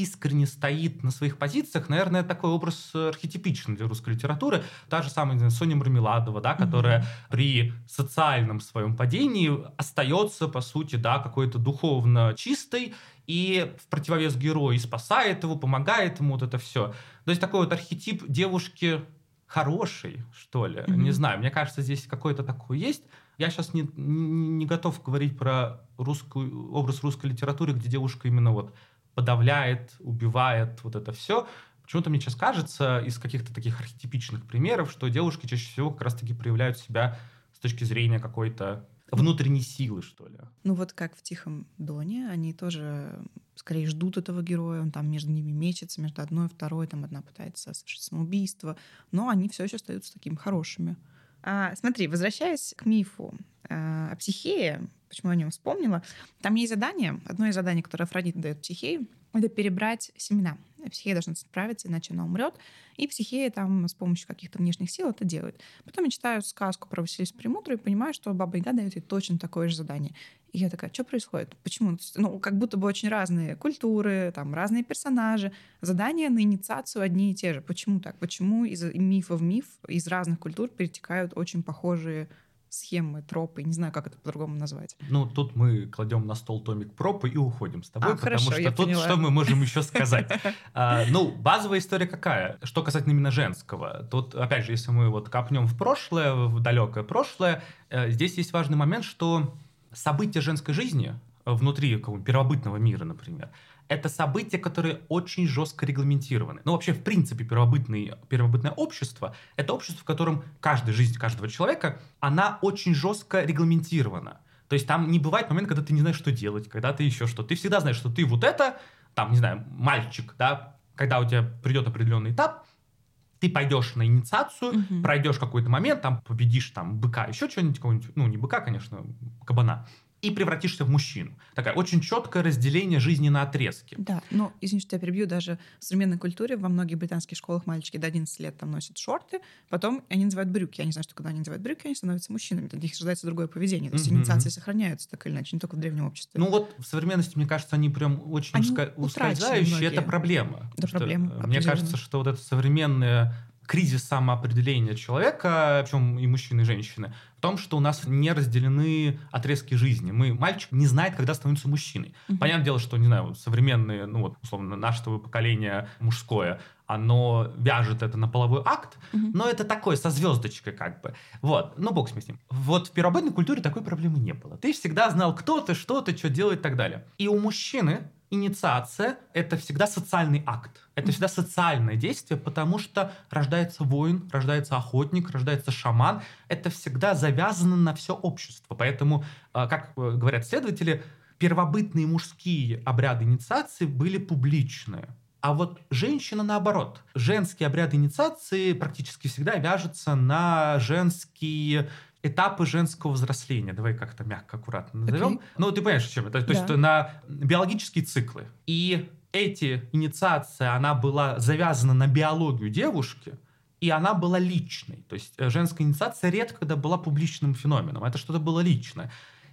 искренне стоит на своих позициях, наверное, такой образ архетипичный для русской литературы. Та же самая Соня Мармеладова, да, которая mm-hmm. при социальном своем падении остается, по сути, да, какой-то духовно чистой, и в противовес герою спасает его, помогает ему, вот это все. То есть такой вот архетип девушки хороший, что ли. Mm-hmm. Не знаю, мне кажется, здесь какой-то такой есть. Я сейчас не, не, не готов говорить про русскую, образ русской литературы, где девушка именно вот подавляет, убивает, вот это все. Почему-то мне сейчас кажется из каких-то таких архетипичных примеров, что девушки чаще всего как раз-таки проявляют себя с точки зрения какой-то внутренней силы, что ли. Ну вот как в «Тихом доне», они тоже скорее ждут этого героя, он там между ними мечется, между одной и второй, там одна пытается совершить самоубийство, но они все еще остаются такими хорошими. А, смотри, возвращаясь к мифу а, о психее, почему я о нем вспомнила, там есть задание, одно из заданий, которое Афродита дает психее, это перебрать семена. Психея должна справиться, иначе она умрет. И психея там с помощью каких-то внешних сил это делает. Потом я читаю сказку про Василису Премудру и понимаю, что Баба Яга дает ей точно такое же задание. И я такая, что происходит? Почему? Ну, как будто бы очень разные культуры, там разные персонажи. Задания на инициацию одни и те же. Почему так? Почему из мифа в миф из разных культур перетекают очень похожие схемы, тропы, не знаю, как это по-другому назвать. Ну, тут мы кладем на стол томик пропы и уходим с тобой, а, потому хорошо, что тут поняла. что мы можем еще сказать? А, ну, базовая история какая? Что касательно именно женского. Тут, опять же, если мы вот копнем в прошлое, в далекое прошлое, э, здесь есть важный момент, что события женской жизни внутри какого-нибудь первобытного мира, например, это события, которые очень жестко регламентированы. Ну, вообще, в принципе, первобытный, первобытное общество — это общество, в котором каждая жизнь каждого человека, она очень жестко регламентирована. То есть там не бывает момент, когда ты не знаешь, что делать, когда ты еще что. Ты всегда знаешь, что ты вот это, там, не знаю, мальчик, да, когда у тебя придет определенный этап, ты пойдешь на инициацию, угу. пройдешь какой-то момент, там победишь там быка, еще что-нибудь, ну не быка, конечно, кабана, и превратишься в мужчину. Такое очень четкое разделение жизни на отрезки. Да, но, извини, что я перебью, даже в современной культуре во многих британских школах мальчики до 11 лет там носят шорты, потом они называют брюки. Я не знаю, что когда они называют брюки, они становятся мужчинами. Для них ожидается другое поведение. То есть mm-hmm. инициации сохраняются так или иначе, не только в древнем обществе. Ну вот в современности, мне кажется, они прям очень они ускользающие. Это проблема. Это проблема. Мне кажется, что вот это современное кризис самоопределения человека, причем и мужчины, и женщины, том, что у нас не разделены отрезки жизни. Мы, мальчик не знает, когда становится мужчиной. Угу. Понятное дело, что, не знаю, современные, ну вот, условно, наше поколение мужское, оно вяжет это на половой акт, угу. но это такое, со звездочкой как бы. Вот, ну бог с ним. Вот в первобытной культуре такой проблемы не было. Ты всегда знал, кто ты, что ты, что делать и так далее. И у мужчины инициация — это всегда социальный акт. Это всегда социальное действие, потому что рождается воин, рождается охотник, рождается шаман. Это всегда завязано на все общество. Поэтому, а, как э, говорят следователи, первобытные мужские обряды инициации были публичные. А вот женщина наоборот. Женские обряды инициации практически всегда вяжутся на женские этапы женского взросления. Давай как-то мягко, аккуратно назовем. Okay. Ну, ты понимаешь, о чем это? То да. есть на биологические циклы. И эти инициации, она была завязана на биологию девушки, и она была личной. То есть э, женская инициация редко когда была публичным феноменом. Это что-то было личное.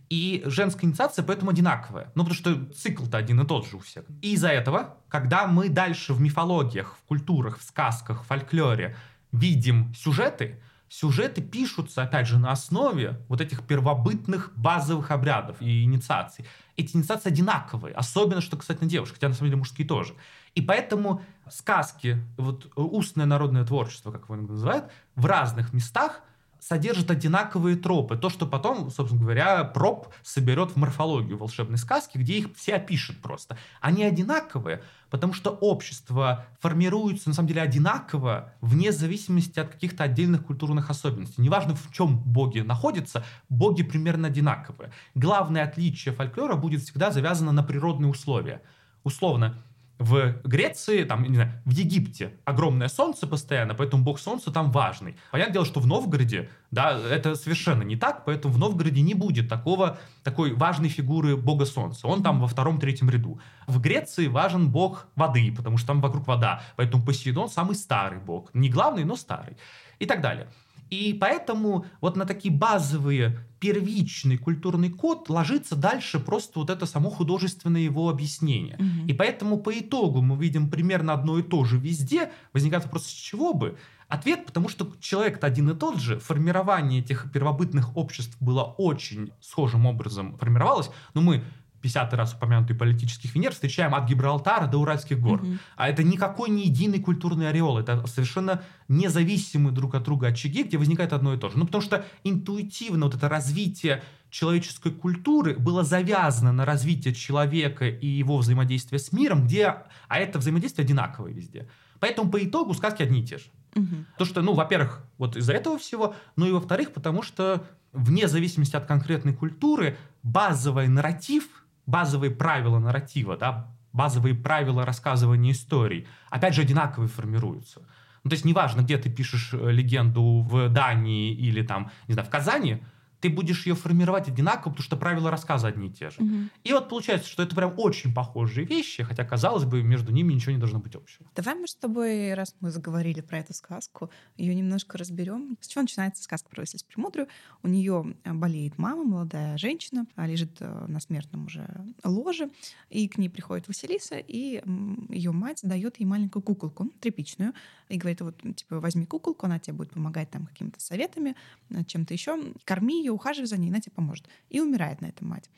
И женская инициация поэтому одинаковая. Ну, потому что цикл-то один и тот же у всех. И из-за этого, когда мы дальше в мифологиях, в культурах, в сказках, в фольклоре видим сюжеты, сюжеты пишутся, опять же, на основе вот этих первобытных базовых обрядов и инициаций. Эти инициации одинаковые, особенно, что, кстати, на девушек, хотя, на самом деле, мужские тоже. И поэтому сказки, вот устное народное творчество, как его называют, в разных местах содержит одинаковые тропы. То, что потом, собственно говоря, проб соберет в морфологию волшебной сказки, где их все опишет просто. Они одинаковые, потому что общество формируется, на самом деле, одинаково, вне зависимости от каких-то отдельных культурных особенностей. Неважно, в чем боги находятся, боги примерно одинаковые. Главное отличие фольклора будет всегда завязано на природные условия. Условно, в Греции, там, не знаю, в Египте огромное солнце постоянно, поэтому бог солнца там важный. Понятное дело, что в Новгороде, да, это совершенно не так, поэтому в Новгороде не будет такого, такой важной фигуры бога солнца. Он там во втором-третьем ряду. В Греции важен бог воды, потому что там вокруг вода, поэтому Посейдон самый старый бог. Не главный, но старый. И так далее. И поэтому вот на такие базовые первичный культурный код ложится дальше просто вот это само художественное его объяснение. Угу. И поэтому по итогу мы видим примерно одно и то же везде. Возникает вопрос, с чего бы? Ответ, потому что человек-то один и тот же, формирование этих первобытных обществ было очень схожим образом формировалось, но мы 50 раз упомянутый политических Венер встречаем от Гибралтара до Уральских гор. Угу. А это никакой не единый культурный ореол, это совершенно независимые друг от друга очаги, где возникает одно и то же. Ну, потому что интуитивно вот это развитие человеческой культуры было завязано на развитие человека и его взаимодействия с миром, где, а это взаимодействие одинаковое везде. Поэтому по итогу сказки одни и те же. Угу. То, что, ну, во-первых, вот из-за этого всего, ну и во-вторых, потому что вне зависимости от конкретной культуры базовый нарратив базовые правила нарратива, да, базовые правила рассказывания историй, опять же, одинаковые формируются. Ну, то есть неважно, где ты пишешь э, легенду в Дании или там, не знаю, в Казани, ты будешь ее формировать одинаково, потому что правила рассказа одни и те же. Угу. И вот получается, что это прям очень похожие вещи, хотя, казалось бы, между ними ничего не должно быть общего. Давай мы с тобой, раз мы заговорили про эту сказку, ее немножко разберем. С чего начинается сказка про Василису Премудрую? У нее э, болеет мама, молодая женщина, а лежит э, на смертном уже ложе, и к ней приходит Василиса, и ее мать дает ей маленькую куколку, тряпичную, и говорит, вот, типа, возьми куколку, она тебе будет помогать там какими-то советами, э, чем-то еще, корми ее, ухаживай за ней, она тебе поможет. И умирает на этом мать.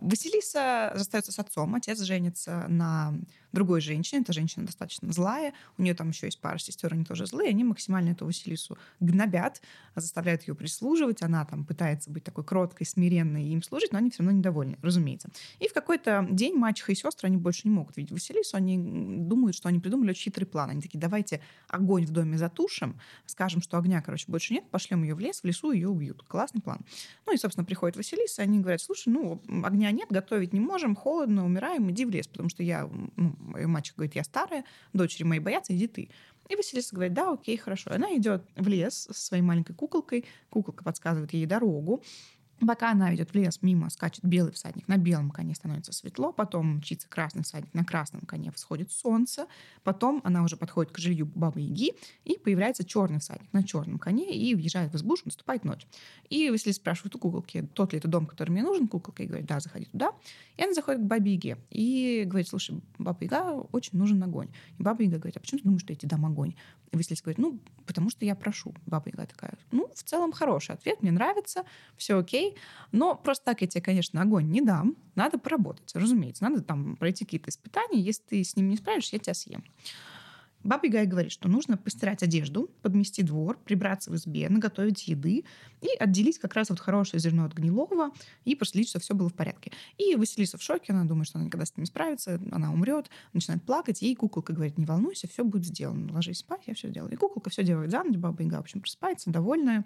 Василиса остается с отцом, отец женится на другой женщине. Эта женщина достаточно злая. У нее там еще есть пара сестер, они тоже злые. Они максимально эту Василису гнобят, заставляют ее прислуживать. Она там пытается быть такой кроткой, смиренной и им служить, но они все равно недовольны, разумеется. И в какой-то день мачеха и сестры, они больше не могут видеть Василису. Они думают, что они придумали очень хитрый план. Они такие, давайте огонь в доме затушим, скажем, что огня, короче, больше нет, пошлем ее в лес, в лесу ее убьют. Классный план. Ну и, собственно, приходит Василиса, они говорят, слушай, ну, огня нет, готовить не можем, холодно, умираем, иди в лес, потому что я, ну, мальчик говорит, я старая, дочери мои боятся, иди ты. И Василиса говорит, да, окей, хорошо. Она идет в лес со своей маленькой куколкой, куколка подсказывает ей дорогу, Пока она идет в лес, мимо скачет белый всадник, на белом коне становится светло, потом мчится красный всадник, на красном коне всходит солнце, потом она уже подходит к жилью бабы Яги, и появляется черный всадник на черном коне и въезжает в избушку, наступает ночь. И Василий спрашивает у куколки, тот ли это дом, который мне нужен, куколка и говорит, да, заходи туда. И она заходит к бабе Яге и говорит, слушай, баба Яга, очень нужен огонь. И баба Яга говорит, а почему ты думаешь, что я тебе дам огонь? И Василий говорит, ну, потому что я прошу. Баба Яга такая, ну, в целом хороший ответ, мне нравится, все окей, но просто так я тебе, конечно, огонь не дам. Надо поработать, разумеется. Надо там пройти какие-то испытания. Если ты с ним не справишься, я тебя съем. Баба Яга говорит, что нужно постирать одежду, подмести двор, прибраться в избе, наготовить еды и отделить как раз вот хорошее зерно от гнилого и проследить, что все было в порядке. И Василиса в шоке, она думает, что она никогда с ним справится, она умрет, начинает плакать, и куколка говорит, не волнуйся, все будет сделано, ложись спать, я все сделаю. И куколка все делает за ночь, Баба Яга, в общем, просыпается, довольная,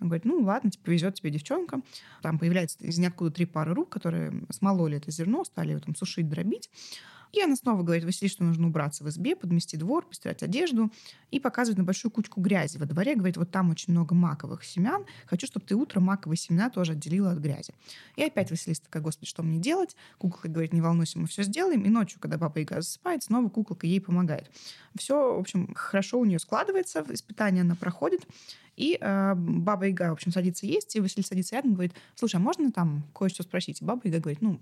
он говорит, ну ладно, типа, повезет тебе девчонка. Там появляется из ниоткуда три пары рук, которые смололи это зерно, стали его там сушить, дробить. И она снова говорит Василий, что нужно убраться в избе, подмести двор, постирать одежду и показывает на большую кучку грязи во дворе. Говорит, вот там очень много маковых семян. Хочу, чтобы ты утром маковые семена тоже отделила от грязи. И опять Василиса такая, господи, что мне делать? Куколка говорит, не волнуйся, мы все сделаем. И ночью, когда баба Яга засыпает, снова куколка ей помогает. Все, в общем, хорошо у нее складывается, испытание она проходит. И э, баба Яга, в общем, садится есть, и Василий садится рядом и говорит, слушай, а можно там кое-что спросить? И баба Яга говорит, ну,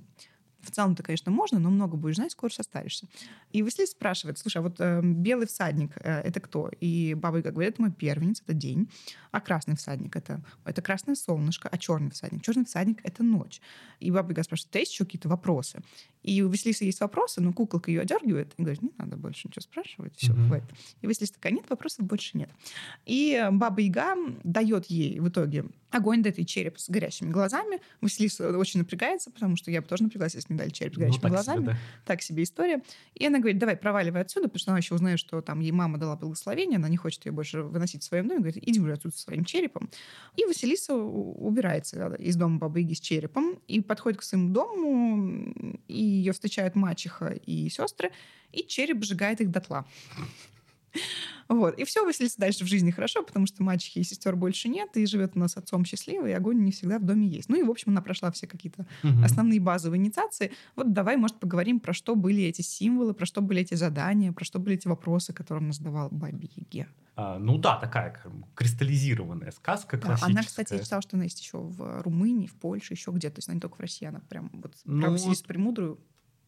В целом это, конечно, можно, но много будешь знать, скоро состаришься. И Василий спрашивает, слушай, а вот э, белый всадник э, это кто? И баба Яга говорит, это мой первенец, это день. А красный всадник это, это красное солнышко, а черный всадник. Черный всадник это ночь. И баба Яга спрашивает, есть еще какие-то вопросы? И у Василисы есть вопросы, но куколка ее одергивает и говорит, не надо больше ничего спрашивать, все, mm-hmm. хватит. И Василиса такая, нет, вопросов больше нет. И баба Яга дает ей в итоге огонь дает ей череп с горящими глазами. Василиса очень напрягается, потому что я бы тоже напряглась, если мне дали череп с ну, горящими ну, глазами. Себе, да. Так себе история. И она говорит, давай, проваливай отсюда, потому что она еще узнает, что там ей мама дала благословение, она не хочет ее больше выносить в своем доме, говорит, иди уже отсюда своим черепом. И Василиса убирается из дома бабы Яги с черепом и подходит к своему дому, и ее встречают мачеха и сестры, и череп сжигает их дотла. Вот. И все Василиса дальше в жизни хорошо, потому что мачехи и сестер больше нет, и живет у нас отцом счастливо, и огонь не всегда в доме есть. Ну и, в общем, она прошла все какие-то угу. основные базовые инициации. Вот давай, может, поговорим, про что были эти символы, про что были эти задания, про что были эти вопросы, которые он задавал Бабе Яге. А, ну да, такая как кристаллизированная сказка классическая. она, кстати, я читала, что она есть еще в Румынии, в Польше, еще где-то. То есть она не только в России, она прям вот ну, про Василису Премудрую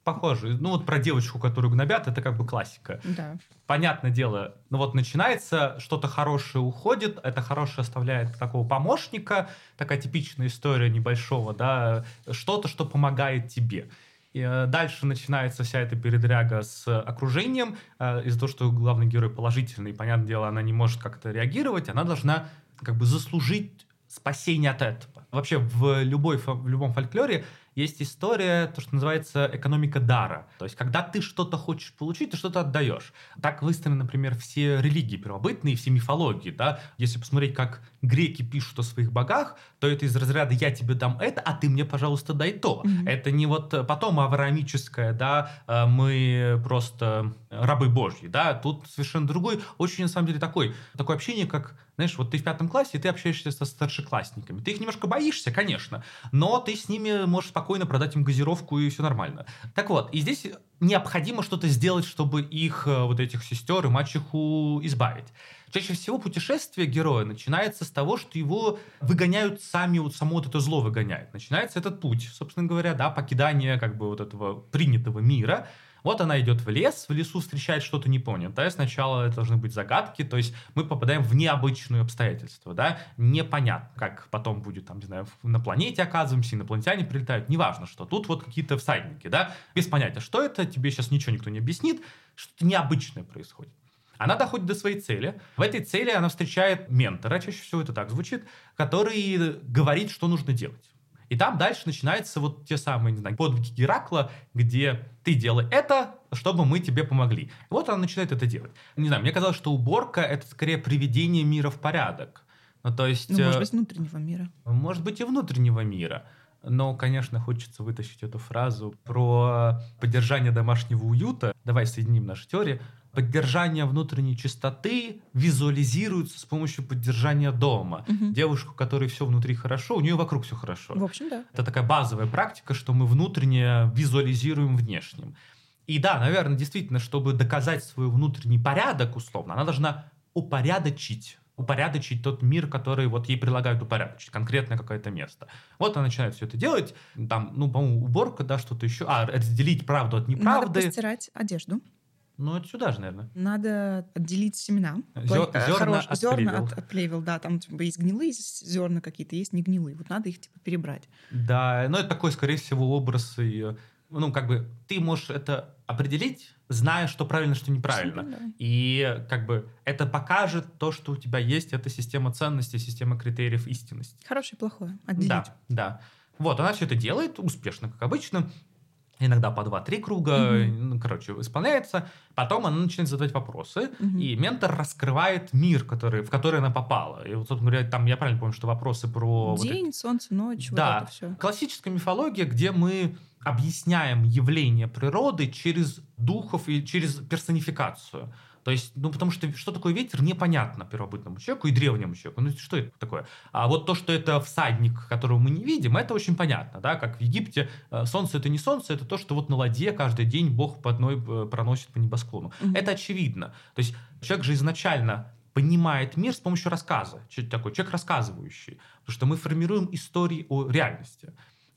похоже. Ну вот про девочку, которую гнобят, это как бы классика. Да. Понятное дело, ну вот начинается, что-то хорошее уходит, это хорошее оставляет такого помощника, такая типичная история небольшого, да, что-то, что помогает тебе. И э, дальше начинается вся эта передряга с окружением. Э, из-за того, что главный герой положительный, понятное дело, она не может как-то реагировать, она должна как бы заслужить спасение от этого. Вообще в, любой, в любом фольклоре есть история, то, что называется экономика дара. То есть, когда ты что-то хочешь получить, ты что-то отдаешь. Так выстроены, например, все религии первобытные, все мифологии. Да? Если посмотреть, как греки пишут о своих богах, то это из разряда «я тебе дам это, а ты мне, пожалуйста, дай то». Mm-hmm. Это не вот потом авраамическое, да, э, мы просто рабы божьи, да, тут совершенно другой, очень, на самом деле, такой, такое общение, как знаешь, вот ты в пятом классе, и ты общаешься со старшеклассниками. Ты их немножко боишься, конечно, но ты с ними можешь спокойно продать им газировку, и все нормально. Так вот, и здесь необходимо что-то сделать, чтобы их, э, вот этих сестер и мачеху избавить. Чаще всего путешествие героя начинается с того, что его выгоняют сами, вот само вот это зло выгоняет. Начинается этот путь, собственно говоря, да, покидание как бы вот этого принятого мира, вот она идет в лес, в лесу встречает что-то непонятое. Сначала это должны быть загадки, то есть мы попадаем в необычные обстоятельства, да, непонятно, как потом будет, там, не знаю, на планете оказываемся, инопланетяне прилетают, неважно что. Тут вот какие-то всадники, да, без понятия, что это, тебе сейчас ничего никто не объяснит, что-то необычное происходит. Она доходит до своей цели. В этой цели она встречает ментора, чаще всего это так звучит, который говорит, что нужно делать. И там дальше начинаются вот те самые, не знаю, подвиги Геракла, где ты делай это, чтобы мы тебе помогли. И вот она начинает это делать. Не знаю, мне казалось, что уборка — это скорее приведение мира в порядок. Ну, то есть... Ну, может э, быть, внутреннего мира. Может быть, и внутреннего мира. Но, конечно, хочется вытащить эту фразу про поддержание домашнего уюта. Давай соединим наши теории поддержание внутренней чистоты визуализируется с помощью поддержания дома. Угу. Девушку, которой все внутри хорошо, у нее вокруг все хорошо. В общем, да. Это такая базовая практика, что мы внутренне визуализируем внешним. И да, наверное, действительно, чтобы доказать свой внутренний порядок, условно, она должна упорядочить упорядочить тот мир, который вот ей предлагают упорядочить, конкретное какое-то место. Вот она начинает все это делать, там, ну, по-моему, уборка, да, что-то еще, а, разделить правду от неправды. Надо постирать одежду. Ну, это сюда же, наверное. Надо отделить семена. Зер, зерна, Хорош, от зерна плевел. от, от плевел, да. Там типа, есть гнилые зерна какие-то, есть не гнилые. Вот надо их типа перебрать. Да, но это такой, скорее всего, образ. И, ну, как бы ты можешь это определить, зная, что правильно, что неправильно. Да. И как бы это покажет то, что у тебя есть, это система ценностей, система критериев истинности. Хорошее и плохое. Отделить. Да, да. Вот, она все это делает успешно, как обычно иногда по 2-3 круга, mm-hmm. ну, короче, исполняется. Потом она начинает задавать вопросы, mm-hmm. и ментор раскрывает мир, который, в который она попала. И вот, собственно говоря, там, я правильно помню, что вопросы про... День, вот солнце, ночь, да. вот это все. Классическая мифология, где мы объясняем явление природы через духов и через персонификацию. То есть, ну, потому что что такое ветер, непонятно первобытному человеку и древнему человеку. Ну, что это такое? А вот то, что это всадник, которого мы не видим, это очень понятно, да, как в Египте э, солнце это не солнце, это то, что вот на ладье каждый день Бог по одной э, проносит по небосклону. Mm-hmm. Это очевидно. То есть человек же изначально понимает мир с помощью рассказа. Человек такой человек рассказывающий. Потому что мы формируем истории о реальности.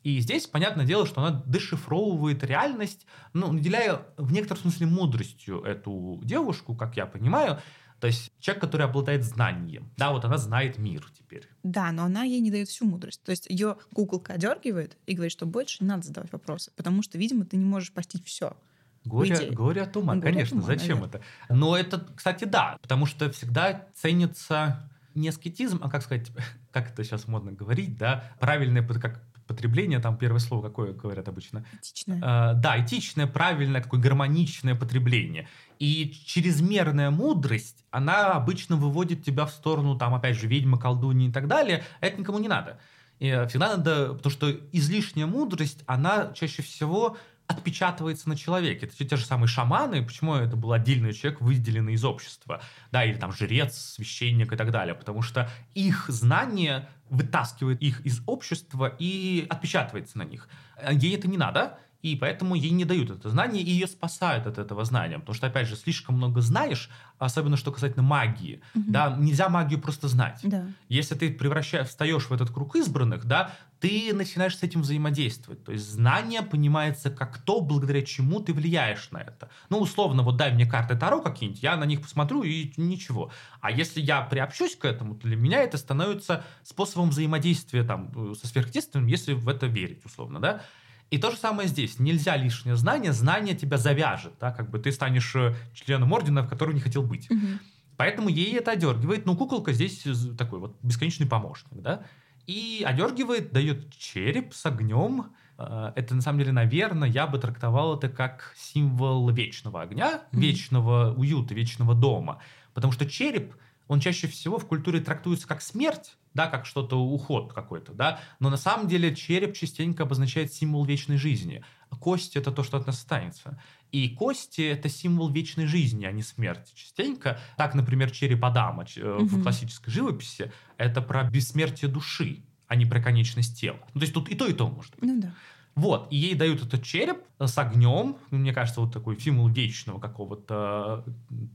И здесь, понятное дело, что она дешифровывает реальность, ну, наделяя в некотором смысле мудростью эту девушку, как я понимаю, то есть человек, который обладает знанием. Да, вот она знает мир теперь. Да, но она ей не дает всю мудрость. То есть ее куколка одергивает и говорит, что больше не надо задавать вопросы, потому что, видимо, ты не можешь постичь все. Горе, горе от ума, горе конечно, от ума, зачем наверное. это? Но это, кстати, да, потому что всегда ценится не аскетизм, а как сказать, как это сейчас модно говорить, да, правильное как потребление, там первое слово какое говорят обычно? Этичное. Э, да, этичное, правильное, такое гармоничное потребление. И чрезмерная мудрость, она обычно выводит тебя в сторону, там, опять же, ведьмы, колдуньи и так далее. Это никому не надо. И всегда надо, потому что излишняя мудрость, она чаще всего отпечатывается на человеке. Это те же самые шаманы, почему это был отдельный человек, выделенный из общества, да, или там жрец, священник и так далее, потому что их знание вытаскивает их из общества и отпечатывается на них. Ей это не надо, и поэтому ей не дают это знание, и ее спасают от этого знания. Потому что, опять же, слишком много знаешь, особенно что касательно магии. Угу. Да, нельзя магию просто знать. Да. Если ты превращаешь, встаешь в этот круг избранных, да, ты начинаешь с этим взаимодействовать. То есть знание понимается как то, благодаря чему ты влияешь на это. Ну, условно, вот дай мне карты Таро какие-нибудь, я на них посмотрю и ничего. А если я приобщусь к этому, то для меня это становится способом взаимодействия там, э, со сверхъестественным, если в это верить, условно, да. И то же самое здесь. Нельзя лишнее знание, знание тебя завяжет, да, как бы ты станешь э, членом ордена, в котором не хотел быть. Угу. Поэтому ей это одергивает. Ну, куколка здесь такой вот бесконечный помощник, да. И одергивает, дает череп с огнем. Э, это, на самом деле, наверное, я бы трактовал это как символ вечного огня, mm вечного уюта, вечного дома. Потому что череп, он чаще всего в культуре трактуется как смерть, да, как что-то уход какой-то, да, но на самом деле череп частенько обозначает символ вечной жизни. Кости — это то, что от нас останется. И кости — это символ вечной жизни, а не смерти. Частенько, так, например, череп Адама угу. в классической живописи — это про бессмертие души, а не про конечность тела. Ну, то есть тут и то, и то может быть. Ну да. Вот, и ей дают этот череп с огнем, мне кажется, вот такой символ вечного какого-то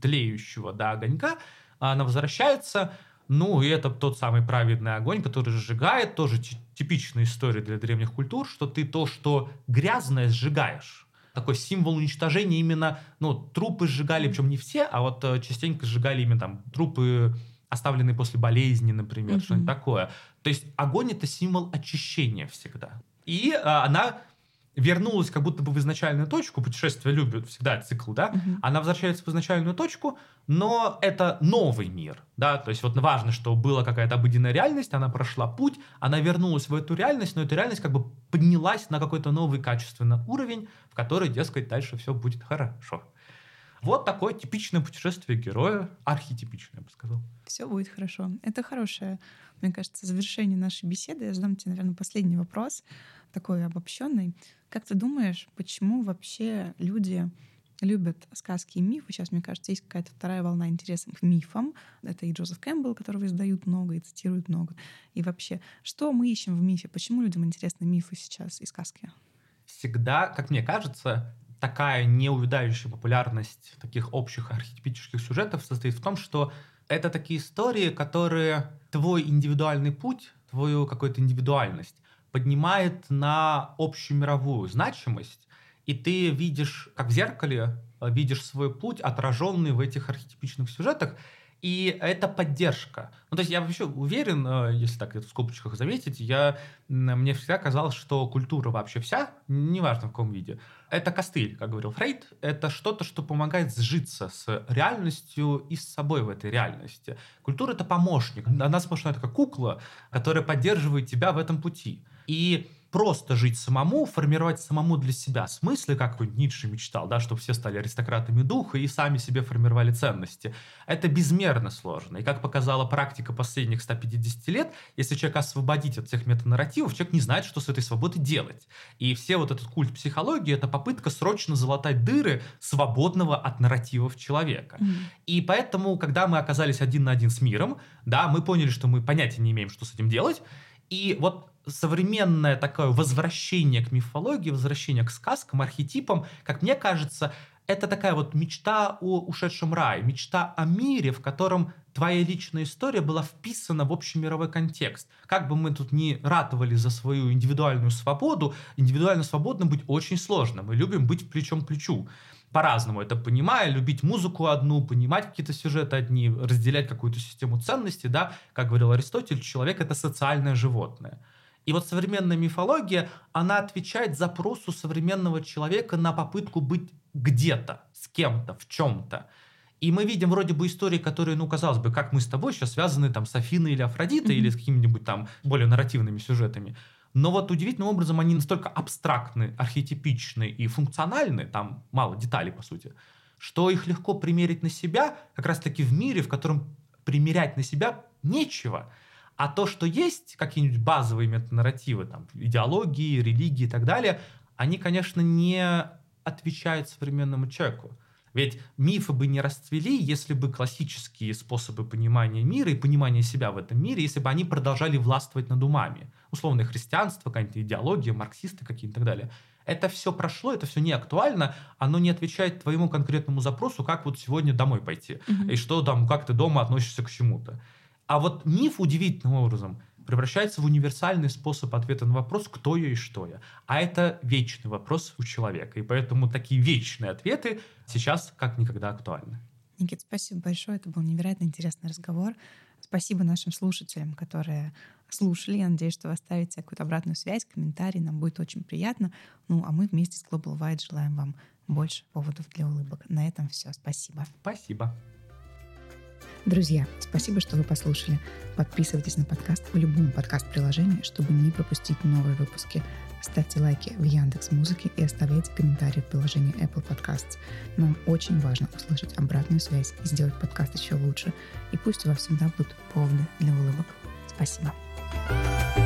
тлеющего, да, огонька. Она возвращается, ну, и это тот самый праведный огонь, который сжигает, тоже типичная история для древних культур, что ты то, что грязное, сжигаешь. Такой символ уничтожения именно, ну, трупы сжигали, причем не все, а вот э, частенько сжигали именно там трупы, оставленные после болезни, например, mm-hmm. что-нибудь такое. То есть огонь это символ очищения всегда. И а, она вернулась как будто бы в изначальную точку, путешествие любят всегда цикл, да, угу. она возвращается в изначальную точку, но это новый мир, да, то есть вот важно, что была какая-то обыденная реальность, она прошла путь, она вернулась в эту реальность, но эта реальность как бы поднялась на какой-то новый качественный уровень, в который, дескать, дальше все будет хорошо. Вот такое типичное путешествие героя, архетипичное, я бы сказал. Все будет хорошо. Это хорошее, мне кажется, завершение нашей беседы. Я задам тебе, наверное, последний вопрос, такой обобщенный. Как ты думаешь, почему вообще люди любят сказки и мифы. Сейчас, мне кажется, есть какая-то вторая волна интереса к мифам. Это и Джозеф Кэмпбелл, которого издают много и цитируют много. И вообще, что мы ищем в мифе? Почему людям интересны мифы сейчас и сказки? Всегда, как мне кажется, такая неувядающая популярность таких общих архетипических сюжетов состоит в том, что это такие истории, которые твой индивидуальный путь, твою какую-то индивидуальность поднимает на общую мировую значимость, и ты видишь, как в зеркале, видишь свой путь, отраженный в этих архетипичных сюжетах, и это поддержка. Ну, то есть я вообще уверен, э, если так это в скобочках заметить, я, мне всегда казалось, что культура вообще вся, неважно в каком виде, это костыль, как говорил Фрейд, это что-то, что помогает сжиться с реальностью и с собой в этой реальности. Культура — это помощник. Она сплошная такая кукла, которая поддерживает тебя в этом пути. И просто жить самому, формировать самому для себя смыслы, как вот Ницше мечтал, да, чтобы все стали аристократами духа и сами себе формировали ценности. Это безмерно сложно. И как показала практика последних 150 лет, если человека освободить от всех метанарративов, человек не знает, что с этой свободой делать. И все вот этот культ психологии — это попытка срочно залатать дыры свободного от нарративов человека. Mm. И поэтому, когда мы оказались один на один с миром, да, мы поняли, что мы понятия не имеем, что с этим делать, и вот современное такое возвращение к мифологии, возвращение к сказкам, архетипам, как мне кажется, это такая вот мечта о ушедшем рае, мечта о мире, в котором твоя личная история была вписана в общий мировой контекст. Как бы мы тут ни ратовали за свою индивидуальную свободу, индивидуально свободным быть очень сложно. Мы любим быть плечом к плечу по-разному это понимая, любить музыку одну, понимать какие-то сюжеты одни, разделять какую-то систему ценностей, да, как говорил Аристотель, человек — это социальное животное. И вот современная мифология, она отвечает запросу современного человека на попытку быть где-то, с кем-то, в чем-то. И мы видим вроде бы истории, которые, ну, казалось бы, как мы с тобой сейчас связаны там с Афиной или Афродитой mm-hmm. или с какими-нибудь там более нарративными сюжетами. Но вот удивительным образом они настолько абстрактны, архетипичны и функциональны, там мало деталей, по сути, что их легко примерить на себя, как раз-таки в мире, в котором примерять на себя нечего. А то, что есть какие-нибудь базовые метанарративы, там, идеологии, религии и так далее, они, конечно, не отвечают современному человеку. Ведь мифы бы не расцвели, если бы классические способы понимания мира и понимания себя в этом мире, если бы они продолжали властвовать над умами. Условное христианство, какая-то идеология, марксисты какие-то и так далее. Это все прошло, это все не актуально, оно не отвечает твоему конкретному запросу, как вот сегодня домой пойти, mm-hmm. и что там, как ты дома относишься к чему-то. А вот миф удивительным образом – превращается в универсальный способ ответа на вопрос, кто я и что я. А это вечный вопрос у человека. И поэтому такие вечные ответы сейчас как никогда актуальны. Никит, спасибо большое. Это был невероятно интересный разговор. Спасибо нашим слушателям, которые слушали. Я надеюсь, что вы оставите какую-то обратную связь, комментарий. Нам будет очень приятно. Ну, а мы вместе с Global White желаем вам больше поводов для улыбок. На этом все. Спасибо. Спасибо. Друзья, спасибо, что вы послушали. Подписывайтесь на подкаст в любом подкаст-приложении, чтобы не пропустить новые выпуски. Ставьте лайки в Яндекс Музыке и оставляйте комментарии в приложении Apple Podcasts. Нам очень важно услышать обратную связь и сделать подкаст еще лучше. И пусть у вас всегда будут поводы для улыбок. Спасибо. thank you